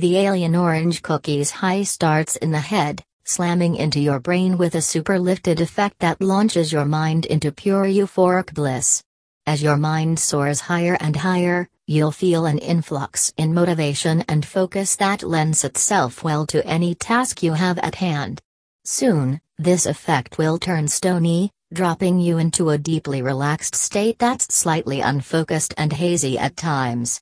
The alien orange cookie's high starts in the head, slamming into your brain with a super lifted effect that launches your mind into pure euphoric bliss. As your mind soars higher and higher, you'll feel an influx in motivation and focus that lends itself well to any task you have at hand. Soon, this effect will turn stony, dropping you into a deeply relaxed state that's slightly unfocused and hazy at times.